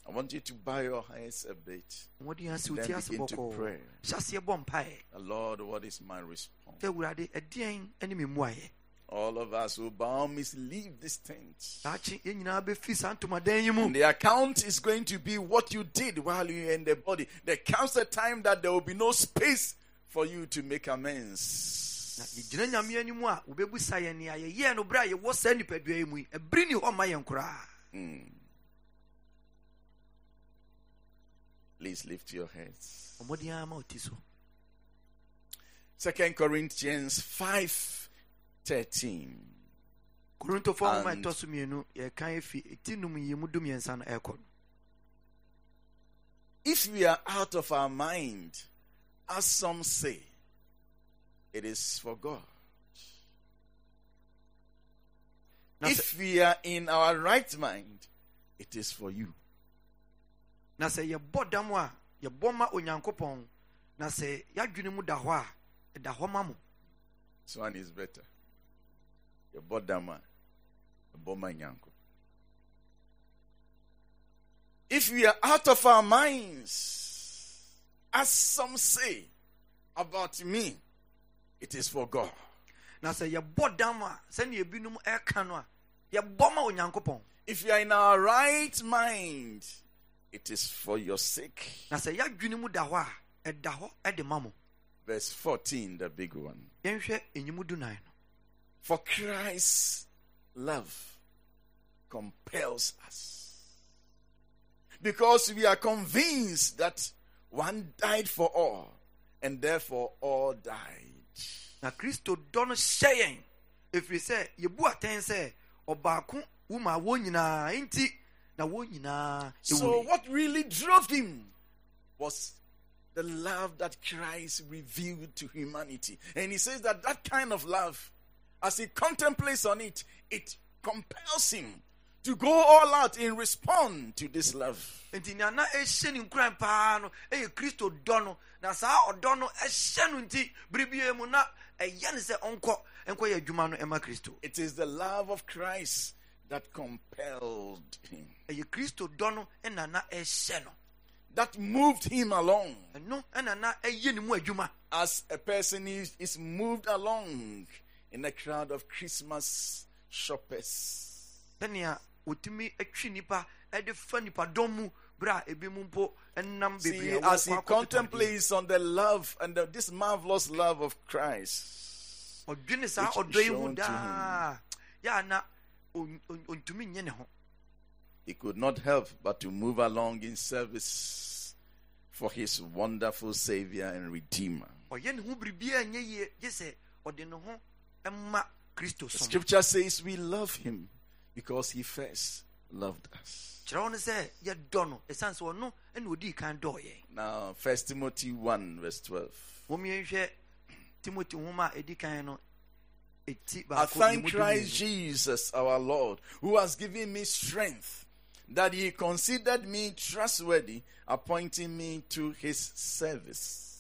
Speaker 3: I want you to bow your heads a bit. Then
Speaker 4: woti ase
Speaker 3: begin to pray.
Speaker 4: hyɛ aseɛ bɔ mpaeɛ
Speaker 3: Lord, what is my response?
Speaker 4: Sɛ awurade ɛdeɛn ne me mmuaeɛ
Speaker 3: all of us will by all means leave this tent.
Speaker 4: daakye yɛn nyinaa bɛfi saa ntomadan yi mu
Speaker 3: And the account is going to be what you did while you were in the body. There comes a time that there will be no space for you to make amends.
Speaker 4: na yɛgyina nyame anim a wobɛbusa yɛn nea yɛyɛɛ no berɛ a yɛwɔ saa nnipadua yi mu yi ɛbere ni hɔ ma yɛn koraa hmm.
Speaker 3: Please lift your heads.
Speaker 4: ɔmmɔden ara ma ɔti so
Speaker 3: Second Corinthians 5 13.
Speaker 4: korintofoɔ nwoma
Speaker 3: And-
Speaker 4: ɛtɔ so mmienu yɛka ɛfi ɛti num yi mu dumiɛnsa no ɛrekɔ
Speaker 3: If we are out of our mind, as some say, it is for God. If we are in our right mind, it is for you.
Speaker 4: na sɛ yɛbɔ dam a yɛbɔ ma onyankopɔn na sɛ yɛadwene mu da hɔ a ɛda hɔ ma mo
Speaker 3: This one is better. Your bodama, the boma nyanko. If we are out of our minds, as some say about me, it is for God.
Speaker 4: na sɛ yɛbɔ dam a sɛnea ebinom ɛka no a yɛbɔ ma onyankopɔn
Speaker 3: If you are in our right mind, it is for your sake.
Speaker 4: na sɛ yɛadwene mu da hɔ a ɛda hɔ ɛde ma mo
Speaker 3: Verse 14, the big one.
Speaker 4: yɛnhwɛ ɛnyimu dunan no
Speaker 3: For Christ's love compels us. Because we are convinced that one died for all, and therefore all died.
Speaker 4: na kristo dɔ no hyɛ yɛn ɛfiri sɛ yɛbu atɛn sɛ ɔbaako wu ma wɔn nyinaa nti na wɔn nyinaa
Speaker 3: So, what really drove him was the love that Christ revealed to humanity. And he says that that kind of love, as he contemplates on it, it compels him to go all out in response to this love.
Speaker 4: nti nea na ɛhyɛ ne nkuran paa no ɛyɛ kristo dɔ no. Na saa ɔdɔ no ɛhyɛ no nti biribie mu na ɛyɛ ne sɛ ɔnkɔ ɛnkɔ yɛ adwuma no ɛma kristo.
Speaker 3: It is the love of Christ that compelled him,
Speaker 4: ɛyɛ kristo dɔ no ɛna na ɛhyɛ no.
Speaker 3: That moved him along.
Speaker 4: Ɛno ɛna na ɛyɛ ne mu adwuma.
Speaker 3: As a person is, is moved along in a crowd of Christmas shoppers.
Speaker 4: sɛnea wɔtumi atwi nipa ɛde fa nipadɔm mu berɛ ebi mu mpo ɛnam
Speaker 3: See,
Speaker 4: bebree
Speaker 3: as he
Speaker 4: wɔkɔ akɔtotɔ adeɛ.
Speaker 3: contemplates on the love and the, this marvelous love of Christ, oh,
Speaker 4: ɔdwene saa
Speaker 3: which
Speaker 4: ɔdɔ yi ho daa yɛ na ɔn- ɔn- nye ne ho
Speaker 3: he could not help but to move along in service for his wonderful Savior and Redeemer.
Speaker 4: Oh, ɔyɛ ne ho biribiaa nyɛ yie gye sɛ ɔde oh, ne ho ɛma kristo
Speaker 3: The scripture says we love him because he first loved us.
Speaker 4: kyerɛ wo no sɛ yɛdɔ no ɛsiane sɛ ɔno ɛne ɔdii kan dɔɔ yɛn
Speaker 3: Now, First Timothy 1, verse 12.
Speaker 4: mommyɛnhwɛ timothy nwoma a ɛdi kan
Speaker 3: I thank Christ. Jesus our Lord, who has given me strength, that he considered me trustworthy, appointing me to his service.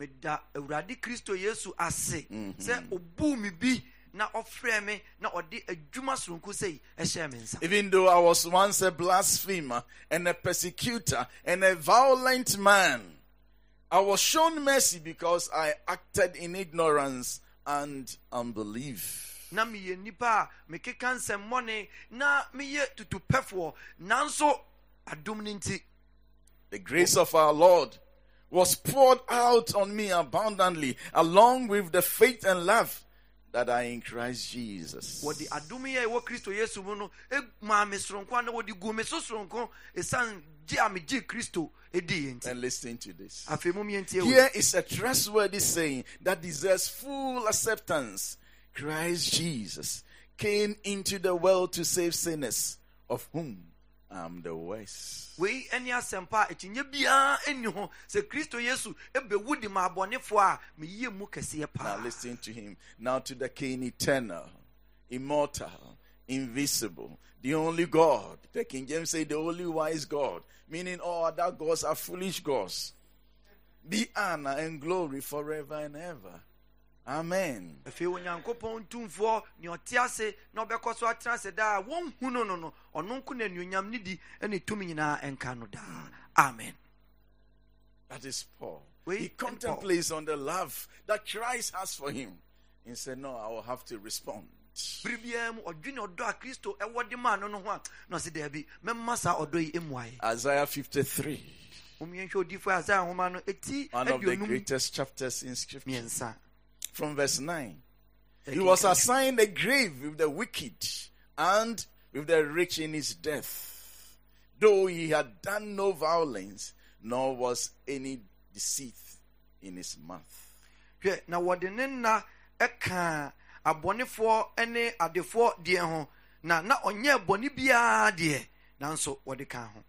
Speaker 4: Meda awurade kristo yesu ase
Speaker 3: Mhm.
Speaker 4: sɛ ɔbuu me bi na ɔfrɛ me na ɔde adwuma soronko sei ɛhyɛɛ me nsa
Speaker 3: Even though I was once a blasphemer and a persecutor and a violent man, I was shown mercy because I acted in ignorance and unbelief.
Speaker 4: na meyɛ nnipa a mekeka nsɛmmɔne na meyɛ tutupɛfoɔ nanso adom no nti
Speaker 3: The grace of our Lord was poured out on me abundantly, along with the faith and love that are in Christ Jesus.
Speaker 4: wɔde adom yi a ɛwɔ kristo yesu mu no maa me soronko a wɔde gu me so soronko ɛsiane gye a megye kristo ɛdii nti
Speaker 3: And listen to this.
Speaker 4: afei mom yɛntie wei.
Speaker 3: Here is a trustworthy saying that deserves full acceptance. Christ Jesus came into the world to save sinners, of whom am the worst.
Speaker 4: wei ɛne asɛmpa a akyinnye biara ɛnni ho sɛ kristo yesu ɛbɛwu de ma abɔnefoɔ a meyie mu kɛseɛ
Speaker 3: Now listen to him. Now to the King eternal, immortal, invisible, the only God. The King James say the only wise God, meaning all other gods are foolish gods. Be honor and glory forever and ever. Amen.
Speaker 4: afei onyankopɔn tumfoɔ nea ɔte ase na ɔbɛkɔ so atena ase daa wɔnhu no no no ɔno nko na anuonyam ne di ne tumi nyinaa ɛnka no daa amen
Speaker 3: That is Paul.
Speaker 4: Wait,
Speaker 3: he
Speaker 4: and
Speaker 3: contemplates on the love that Christ has for him. He said, No, I will have to respond.
Speaker 4: bere biara mu ɔdwene ɔdɔ a kristo ɛwɔ de maa no no ho a na ɔse daabi mɛma saa ɔdɔ yi mmuaeɛ
Speaker 3: Isaiah 53,
Speaker 4: momiɛnhwɛ odifo isaia nhoma no ɛti
Speaker 3: one of the greatest chapters in scripture. From verse 9. He was assigned a grave with the wicked and with the rich in his death, though he had done no violence, nor was any deceit in his mouth.
Speaker 4: hwɛ na wɔde ne nna ɛkaa abɔnefoɔ ne adefoɔ deɛ ho na na ɔnyɛ bɔne biara deɛ nanso wɔde ka ho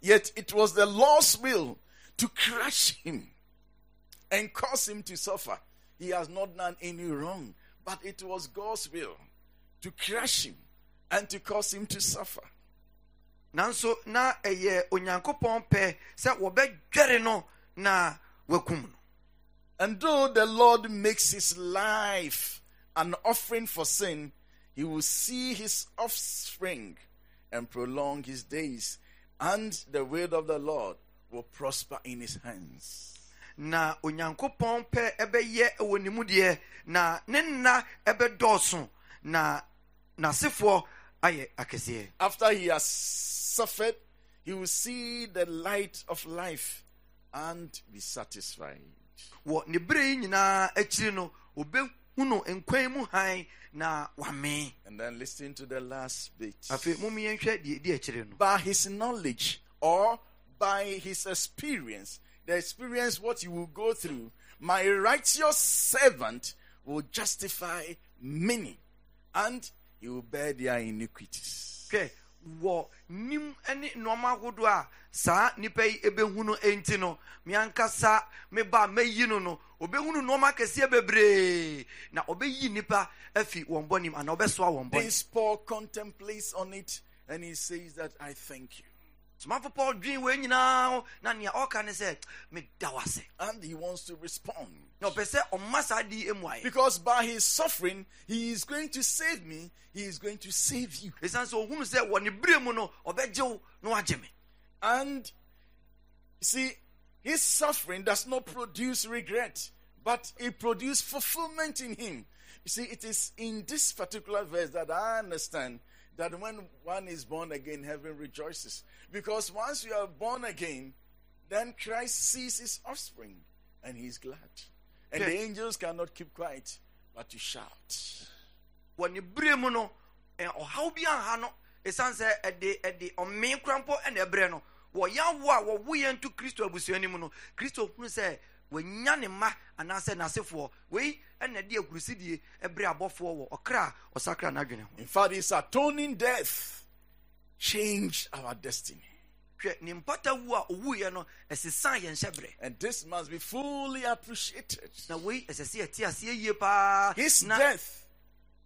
Speaker 3: Yet it was the Lord's will to crush him and cause him to suffer. He has not done any wrong, but it was God's will to crush him and to cause him to suffer.
Speaker 4: nanso na ɛyɛ onyankopɔn pɛ sɛ wɔbɛdwɛre no na wakum no
Speaker 3: And though the Lord makes his life an offering for sin, he will see his offspring and prolong his days, and the word of the Lord will prosper in his hands.
Speaker 4: Na onyankopɔn pɛ ɛbɛyɛ ɛwɔ ne mu deɛ na ne nna ɛbɛdɔɔso na n'asefoɔ ayɛ akɛseɛ
Speaker 3: After he has suffered, he will see the light of life and be satisfied.
Speaker 4: wɔ ne berɛ yi nyinaa akyiri no obɛhu no nkwan mu han na wame
Speaker 3: And then listen to the last bit.
Speaker 4: afei mommyɛnhwɛ deɛ ɛdi akyire no
Speaker 3: by his knowledge or by his experience, the experience what you will go through, my righteous servant will justify many and he will bear their iniquities.
Speaker 4: hwɛ wɔ nim ne nneɔma ahodoɔ a saa nnipa yi ɛbɛhu no enti no meankasa meba mɛyi no no ɔbɛhu no nneɔma kɛseɛ bebree na ɔbɛyi nnipa afi wɔn bɔnem anaa ɔbɛsoa wɔn bɔne
Speaker 3: This Paul contemplates on it and he says that I thank you.
Speaker 4: Somafo paul dwen wei nyinaa ho na nea ɔka ne sɛ meda wo ase
Speaker 3: And he wants to respond.
Speaker 4: na ɔpɛ sɛ ɔma saa di mu ayɛ
Speaker 3: Because by his suffering, he is going to save me, he is going to save you.
Speaker 4: ɛsiane sɛ ɔhunu sɛ wɔ ne berɛ mu no ɔbɛgye wo na wagye me
Speaker 3: And see, his suffering does not produce regret, but it produces fulfillment in him. You see, it is in this particular verse that I understand that when one is born again, heaven rejoices. Because once you are born again, then Christ sees his offspring and he is glad. And the angels cannot keep quiet, but to shout.
Speaker 4: ne berɛ mu no ɛ, ɔhaw bi anha no ɛsiane sɛ ɛde ɛde ɔmee kora mpo ɛna ɛberɛ no wɔyɛ awo a wɔwoyɛ nto kristo abusua no mu no kristo hunu sɛ wanya ne mma anaasɛ n'asefoɔ wei ɛna akurusidie abɔfoɔ wɔ ɔkra ɔsakra n'adwene ho
Speaker 3: In fact, his atoning death changed our destiny.
Speaker 4: hwɛ ne mpata wu a no yɛn hyɛberɛ
Speaker 3: And this must be fully appreciated.
Speaker 4: na wei ɛsɛ sɛ yɛte aseɛ yie paa
Speaker 3: His
Speaker 4: na
Speaker 3: death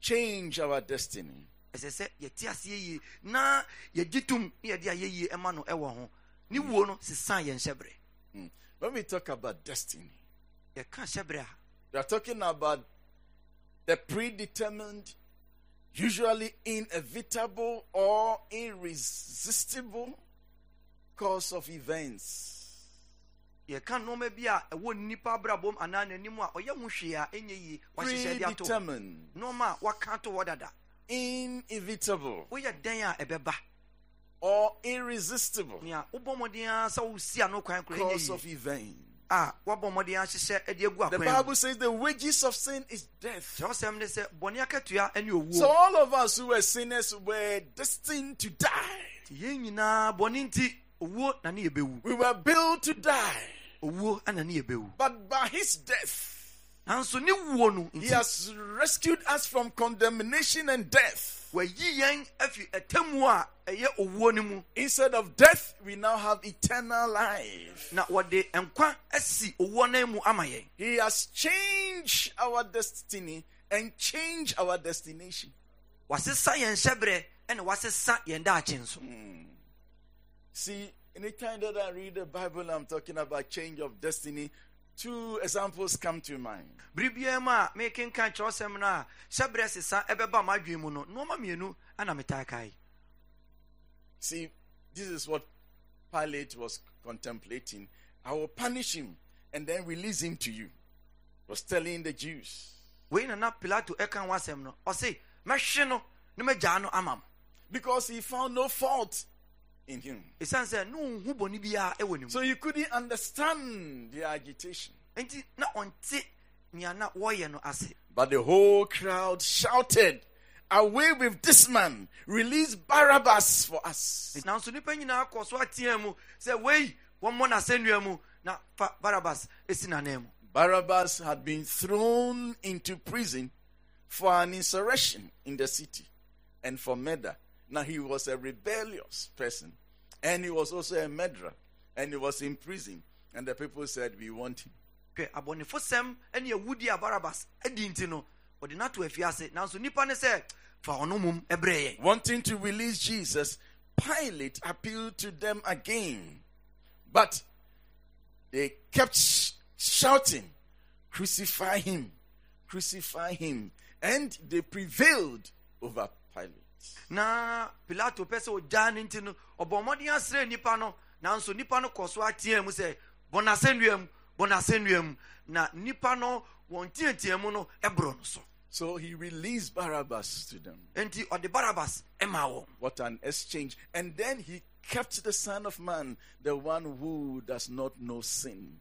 Speaker 3: changed our destiny.
Speaker 4: ɛsɛ sɛ yɛte aseɛ yie na yɛgye tom na yɛde ayɛ yie ɛma no ɛwɔ ho ne wuo no sesaa yɛn hyɛberɛ
Speaker 3: Mm. When we talk about destiny, we are talking about the predetermined, usually inevitable or irresistible course of events.
Speaker 4: yɛka nneɛma bi a ɛwɔ nipa abrabom anaa n'anim a ɔyɛ ho hwee a ɛnyɛ yie. Wahyehyɛ de ato.
Speaker 3: Predetermined,
Speaker 4: nneɛma a waka to hɔ dada.
Speaker 3: Inevitable,
Speaker 4: woyɛ dɛn a ɛbɛba
Speaker 3: or irresistible
Speaker 4: nea wobɔ mmɔden a sɛ wosi ano kwan kora
Speaker 3: course
Speaker 4: ɛnyɛ
Speaker 3: of
Speaker 4: yie
Speaker 3: events.
Speaker 4: a woabɔ mmɔden ahyehyɛ de agu
Speaker 3: The Bible says the wages of sin is death.
Speaker 4: kyerɛwsɛm ne sɛ bɔne akatua ne owuo
Speaker 3: So all of us who were sinners were destined to die.
Speaker 4: nti yɛn nyinaa bɔne nti owuo na ne yɛbɛwu
Speaker 3: We were built to die.
Speaker 4: owuo ana ne yɛbɛwu
Speaker 3: But by his death, he has rescued us from condemnation and death.
Speaker 4: wayi yɛn afi ɛtamu a ɛyɛ owuo no mu
Speaker 3: Instead of death, we now have eternal life.
Speaker 4: na wɔde nkwa asi owuo no mu ama yɛn
Speaker 3: He has changed our destiny and changed our destination.
Speaker 4: wasesa yɛn hyɛberɛ ɛna wasesa yɛn daakye nso hmm.
Speaker 3: See, anytime that I read the Bible, I'm talking about change of destiny. Two examples come to mind.
Speaker 4: bere biara mu a mekenka kyerɛwsɛm no a hyɛberɛ sesa ɛbɛba mu no mmienu ana metaa kae
Speaker 3: See, this is what Pilate was contemplating. I will punish him and then release him to you. Was telling the Jews.
Speaker 4: wei na na pilato ɛka ho asɛm no ɔse mɛhwe no na mɛgyaa no ama
Speaker 3: because he found no fault in him.
Speaker 4: ɛsiane sɛ ne ɔnhu bɔne biara ɛwɔ ne mu
Speaker 3: So you couldn't understand their agitation.
Speaker 4: enti na ɔnte nea na wɔyɛ no ase
Speaker 3: But the whole crowd shouted, Away with this man! Release Barabbas for us.
Speaker 4: nanso nnipa nyinaa kɔ so ateɛ mu sɛ wei wɔmmɔ n'asɛnnua mu na fa barabas ɛsi n'anan mu
Speaker 3: Barabbas had been thrown into prison for an insurrection in the city and for murder. Now he was a rebellious person and he was also a murderer and he was in prison. And the people said, We want him.
Speaker 4: sɛm ne awudi a barabas adi nti no wɔde no ato afiase nanso nnipa ne sɛ fa ɔno mom ɛbrɛ yɛn
Speaker 3: Wanting to release Jesus, Pilate appealed to them again. But they kept sh- shouting, Crucify him, crucify him. And they prevailed over Pilate.
Speaker 4: Na pilato pɛ sɛ ɔgyaa no nti no ɔbɔ mmɔden asrɛ nnipa no nanso nnipa no kɔ so ateɛ mu sɛ bɔ n'asɛnnua mu bɔ n'asɛnnua mu na nnipa no wɔn teatea mu no ɛborɔ no so
Speaker 3: So he released Barabbas to them.
Speaker 4: enti ɔde barabas ɛma wɔn
Speaker 3: What an exchange. And then he kept the Son of Man, the one who does not know sin.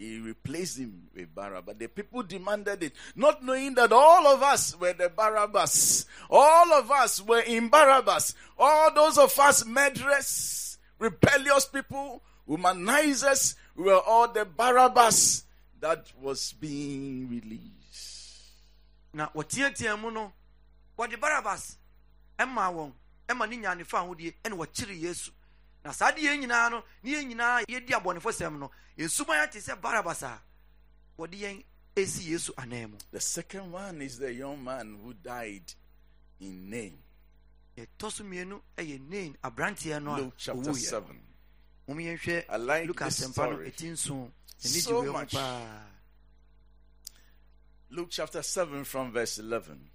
Speaker 3: He replaced him with Barabbas. The people demanded it, not knowing that all of us were the Barabbas. All of us were in Barabbas. All those of us murderers, rebellious people, womanizers, we were all the Barabbas that was being released.
Speaker 4: na wɔteatea mu no wɔde barabas ɛma wɔn ɛma ne nya nefa ahodie ɛne wɔkyere yesu na saa de yɛn nyinaa no ne yɛn nyinaa yɛdi abɔnefo sɛm no yɛsuban ate sɛ barabas a wɔde yɛn yesu anan mu
Speaker 3: The second one is the young man who died in Nain.
Speaker 4: yɛtɔ so mmienu ɛyɛ nain aberanteɛ no a
Speaker 3: Luke chapter
Speaker 4: ɔwuiɛ
Speaker 3: 7.
Speaker 4: mom yɛnhwɛ
Speaker 3: I like
Speaker 4: luka
Speaker 3: this
Speaker 4: asɛmpa no ɛti nso ɛne
Speaker 3: so
Speaker 4: gye wei mu
Speaker 3: much.
Speaker 4: paa
Speaker 3: Luke chapter 7 from verse 11.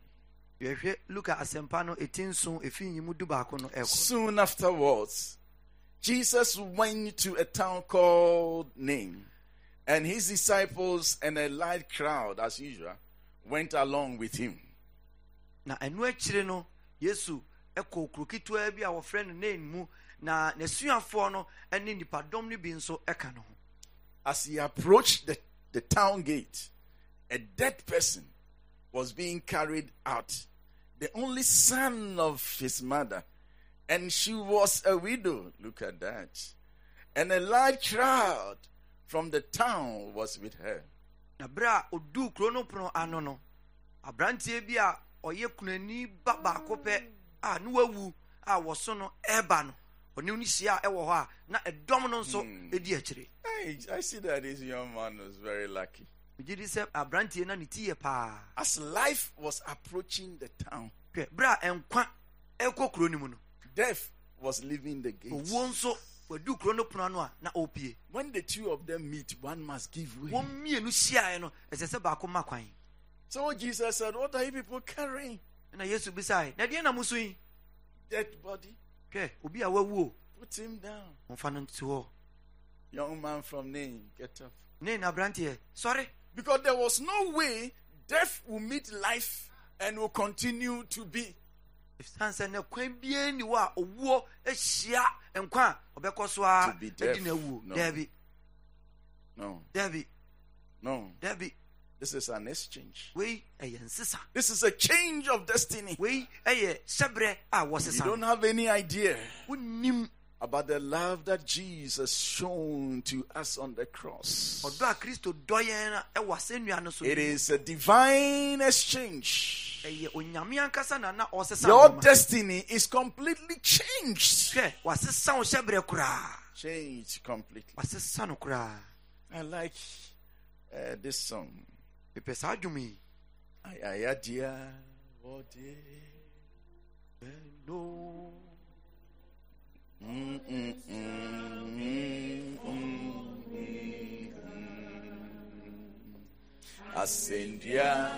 Speaker 4: yɛhwɛ luka asɛmpa no ɛti nso ɛfiri nyi mu du baako no ɛkɔ
Speaker 3: Soon afterwards, Jesus went to a town called Nain, and his disciples and a large crowd, as usual, went along with him.
Speaker 4: na ɛno akyire no yesu ɛkɔ kuro ketewa bi a wɔfrɛ no nain mu na n'asuafoɔ no ne nnipadɔm no bi nso ɛka ne ho
Speaker 3: As he approached the, the town gate, a dead person was being carried out, the only son of his mother, and she was a widow. Look at that. And a large crowd from the town was with her.
Speaker 4: na bere a oduu kuro no pono ano no aberanteɛ bi a ɔyɛ kunani ba baako pɛ a ne wawu a wɔso no no ɔne no hyia a ɛwɔ hɔ a na ɛdɔm no nso hmm. ɛdi akyire
Speaker 3: I see that this young man was very lucky.
Speaker 4: megye sɛ aberanteɛ na ne ti yɛ paa
Speaker 3: As life was approaching the town,
Speaker 4: hwɛ bere a ɛnkwa ɛkɔ kuro no mu no
Speaker 3: death was leaving the gate.
Speaker 4: owuo nso waduu kuro no pono ano a na ɔrepie
Speaker 3: When the two of them meet, one must give way.
Speaker 4: wɔn mmienu hyiaeɛ no ɛsɛ sɛ baako ma kwan
Speaker 3: So Jesus said, What are you people carrying?
Speaker 4: ɛna yesu bisae na deɛ na muso yi
Speaker 3: Dead body.
Speaker 4: hwɛ obi a
Speaker 3: Put him down.
Speaker 4: momfa no nto hɔ
Speaker 3: Young man from Nain, get up.
Speaker 4: ne na aberanteɛ sɔre
Speaker 3: Because there was no way death will meet life and will continue to be.
Speaker 4: Ɛsiane sɛ na kwan biara ni hɔ a owuo ahyia nkwa a ɔbɛkɔ so a
Speaker 3: To be deaf,
Speaker 4: adi no. Awuo
Speaker 3: no.
Speaker 4: daabi
Speaker 3: No,
Speaker 4: daabi
Speaker 3: no.
Speaker 4: daabi
Speaker 3: This is an exchange.
Speaker 4: wei ɛyɛ nsesa.
Speaker 3: This is a change of destiny.
Speaker 4: wei ɛyɛ hyɛberɛ a
Speaker 3: You don't have any idea about the love that Jesus shown to us on the cross.
Speaker 4: ɔdɔ a kristo dɔ yɛn no ɛwɔ asɛnnua no so
Speaker 3: It is a divine exchange.
Speaker 4: ɛyɛ onyame ankasa na na ɔsesa
Speaker 3: Your destiny is completely changed.
Speaker 4: hwɛ wasesa wo
Speaker 3: Changed completely.
Speaker 4: wasesa no koraa
Speaker 3: I like uh, this song.
Speaker 4: mepɛ saa dwom yi
Speaker 3: Ay, ay, ay, dear, oh, dear.
Speaker 4: no
Speaker 3: mm. Ascendia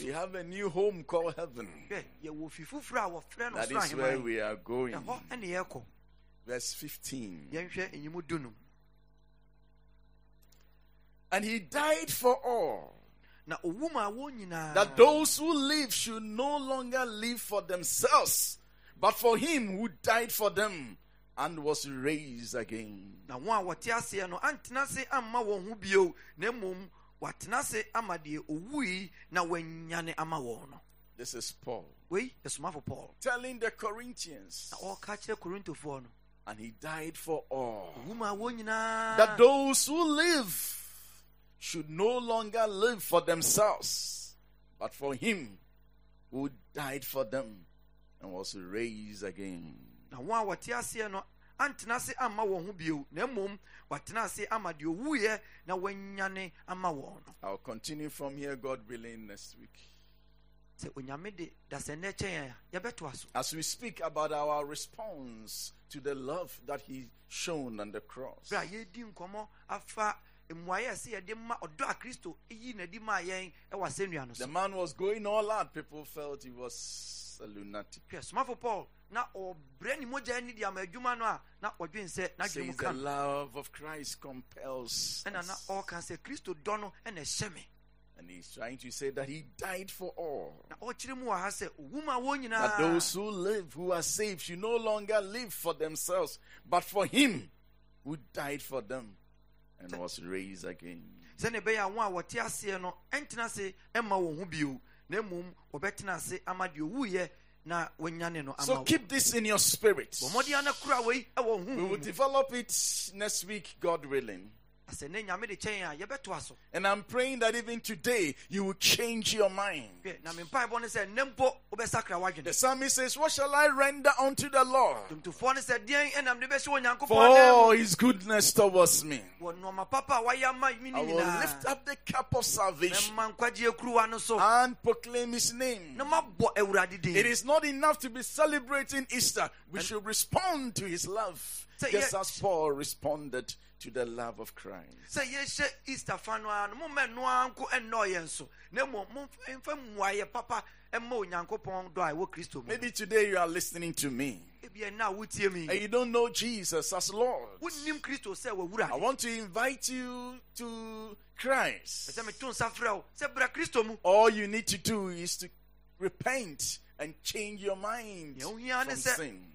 Speaker 3: We have a new home called heaven.
Speaker 4: hwɛ yɛwɔ fi foforɔ a wɔfrɛ no
Speaker 3: That is where we are going.
Speaker 4: ɛhɔ ɛne yɛrekɔ
Speaker 3: Verse 15.
Speaker 4: yɛnhwɛ ɛnyimu dunum
Speaker 3: And he died for all.
Speaker 4: na owu ma wɔn nyinaa
Speaker 3: that those who live should no longer live for themselves, but for him who died for them and was raised again.
Speaker 4: Na wɔn a wɔte aseɛ no antena ase amma wɔn ho bio na mmom wɔatena ase ama deɛ owui na wɔanyane ama wɔn no
Speaker 3: This is Paul.
Speaker 4: Wei paul.
Speaker 3: Telling the Corinthians,
Speaker 4: na ɔreka kyerɛ korintofoɔ no.
Speaker 3: And he died for all,
Speaker 4: owu ma nyinaa
Speaker 3: that those who live should no longer live for themselves, but for him who died for them and was raised again.
Speaker 4: na wɔn a wɔte aseɛ no antena ase amma wɔn ho bio na mmom wɔatena ase ama deɛ owuiɛ na wɔanyane ama wɔn no
Speaker 3: I'll continue from here, God willing, next week.
Speaker 4: sɛ onyame de dasɛnnɛ kyɛn a yɛbɛtoa so
Speaker 3: as we speak about our response to the love that he shown on the cross.
Speaker 4: berɛ a yɛdi nkɔmmɔ afa mmuaeɛ a ɛsɛ yɛde ma ɔdɔ a kristo yi n'adi maa yɛn ɛwɔ asɛnnua no
Speaker 3: The man was going all out. People felt he was a lunatic.
Speaker 4: Hwɛ somafo paul na ɔbrɛ ne mogya ni de ama adwuma no a na ɔdwen sɛ n'adwene mu
Speaker 3: Says
Speaker 4: ka
Speaker 3: the love of Christ compels.
Speaker 4: ɛna na
Speaker 3: us.
Speaker 4: ɔreka sɛ kristo dɔ no ɛna ɛhyɛ me
Speaker 3: And he's trying to say that he died for all.
Speaker 4: na ɔkyerɛ mu wɔ ha sɛ owu
Speaker 3: That those who live, who are saved, should no longer live for themselves, but for him who died for them and was raised again.
Speaker 4: Sɛne ɛbɛyɛ a wɔn a wɔte aseɛ no ɛntena ase ɛma wɔn ho bio na mmom wɔbɛtena ase ama deɛ owuiɛ na wɔanyane no ama
Speaker 3: So keep this in your spirit.
Speaker 4: bɔ mmɔden ana kora wei ɛwɔ
Speaker 3: We will develop it next week, God willing.
Speaker 4: Sɛ ne nyame de kyɛn a yɛbɛtoa so
Speaker 3: And I'm praying that even today you will change your mind.
Speaker 4: Hwɛ, na me mpaebɔ ne sɛ nnɛ mpo wobɛsakra
Speaker 3: The psalmist says, What shall I render unto the Lord
Speaker 4: dwomtofoɔ ne sɛ deɛn ɛnam de bɛhyɛ onyankopɔn
Speaker 3: for all his goodness towards me?
Speaker 4: wɔ nnoɔma papa a wayɛ ama me
Speaker 3: I will lift up the cup of salvation
Speaker 4: mɛma nkwagyeɛ kuruwa no so
Speaker 3: and proclaim his name.
Speaker 4: na mabɔ awurade din
Speaker 3: It is not enough to be celebrating Easter. We should respond to his love. Just as Paul responded to the love of Christ.
Speaker 4: sɛ yɛhyɛ easter fa no ara no mommɛ noa nko ɛnnɔ yɛn so na mmom momfa mmuayɛ papa ɛma onyankopɔn dɔ a ɛwɔ kristo
Speaker 3: Maybe today you are listening to me.
Speaker 4: Ebia na a wotie me.
Speaker 3: And you don't know Jesus as Lord.
Speaker 4: wonnim kristo sɛ
Speaker 3: I want to invite you to Christ.
Speaker 4: sɛ meto nsa frɛ wo. Sɛ bra kristo mu.
Speaker 3: All you need to do is to repent and change your mind from sin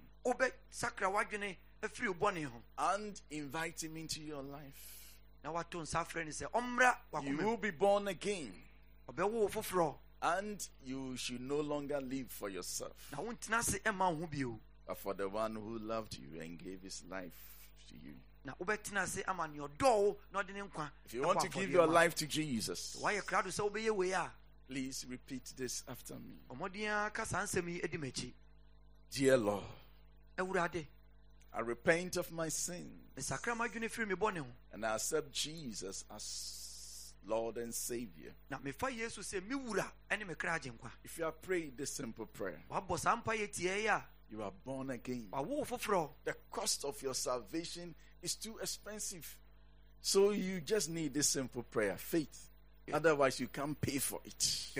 Speaker 4: wobɛsakra w'adwene afiri wo
Speaker 3: and invite him into your life.
Speaker 4: na wato nsa frɛ no sɛ ɔmmra
Speaker 3: You will be born again.
Speaker 4: Ɔbɛwo wo foforɔ.
Speaker 3: And you should no longer live for yourself,
Speaker 4: na wontena ase ɛma wo ho bio.
Speaker 3: But for the one who loved you and gave his life to you.
Speaker 4: na wobɛtena ase ama nea ɔdɔɔ wo na ɔde ne nkwa
Speaker 3: If you want to give your life to Jesus,
Speaker 4: wayɛ krado sɛ wobɛyɛ wei a
Speaker 3: please repeat this after me.
Speaker 4: ɔmmɔden a ka saa nsɛm yi adi m'akyi.
Speaker 3: Dear Lord,
Speaker 4: awurade
Speaker 3: I repent of my sin
Speaker 4: mesakra m'adwene firi me bɔne ho
Speaker 3: and I accept Jesus as Lord and Savior.
Speaker 4: na mefa yesu sɛ me wura ɛne me kra agyenkwa
Speaker 3: If you have prayed this simple prayer,
Speaker 4: wabɔ saa mpa yɛ tiɛ yi a
Speaker 3: you are born again.
Speaker 4: wawo wo foforɔ
Speaker 3: The cost of your salvation is too expensive. So you just need this simple prayer faith. Otherwise, you can't pay for it.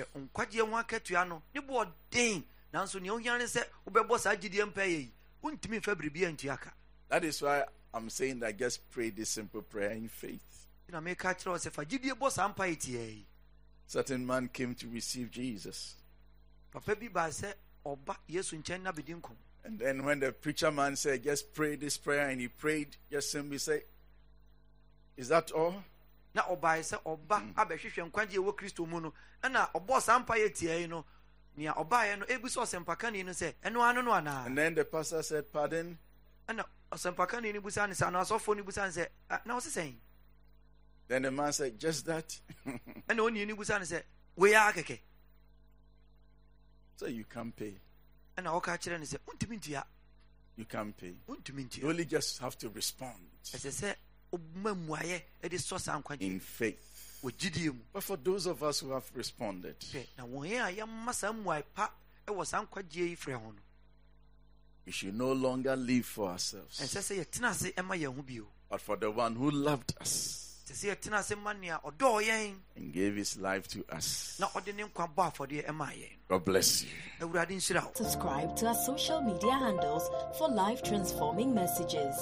Speaker 4: Hwɛ nkwagyeɛ ho akatua no ne boɔ den nanso nea ohia ne sɛ wobɛbɔ saa gyidie mpa yɛ yi wontumi mfa biribi antua ka
Speaker 3: That is why I'm saying that just pray this simple prayer in faith.
Speaker 4: na meka kyerɛ wo sɛ fa gyidie bɔ saa mpa yɛ tiɛ yi
Speaker 3: Certain man came to receive Jesus.
Speaker 4: papa bi baa sɛ ɔba yesu nkyɛn na bedi nkom
Speaker 3: And then when the preacher man said, just pray this prayer, and he prayed, just simply say, Is that all?
Speaker 4: na ɔbae sɛ ɔba mm. abɛhwehwɛ nkwagye ɛwɔ kristo mu no ɛna ɔbɔɔ saa mpa yɛ tiɛ no nea ɔbaeɛ no ɛbu sɛ ɔsɛmpakani no sɛ ɛno ano no anaa
Speaker 3: And then the pastor said, Pardon?
Speaker 4: ɛna ɔsɛmpakani no busa ne sɛ anaa ɔsɔfoɔ no busa ne sɛ "Ah, na ɔse sɛn
Speaker 3: Then the man said, Just that?
Speaker 4: ɛna ɔnii no busa ne sɛ ara kɛkɛ
Speaker 3: so you can't pay.
Speaker 4: ɛna ɔka kyerɛ ne sɛ wontumi ntua
Speaker 3: You can't pay.
Speaker 4: wontumi
Speaker 3: You
Speaker 4: ntua
Speaker 3: only just have to respond
Speaker 4: ɛsɛ sɛ woma mmuayɛ de sɔ saa nkwagye
Speaker 3: in faith.
Speaker 4: Wɔ gyidie mu
Speaker 3: But for those of us who have responded,
Speaker 4: hwɛ na wɔn a yɛma saa mmuae pa wɔ saa nkwagye yi frɛ ho no
Speaker 3: we should no longer live for ourselves,
Speaker 4: ɛnsɛ sɛ yɛtena ase ɛma yɛn ho bio
Speaker 3: but for the one who loved us
Speaker 4: sɛ sɛ yɛtena ase ma nea ɔdɔɔ yɛn
Speaker 3: and gave his life to us.
Speaker 4: na ɔde ne nkwa bɔ afɔdeɛ ɛmaa yɛn
Speaker 3: God bless you.
Speaker 4: awurade nhyira wo
Speaker 2: Subscribe to our social media handles for life transforming messages.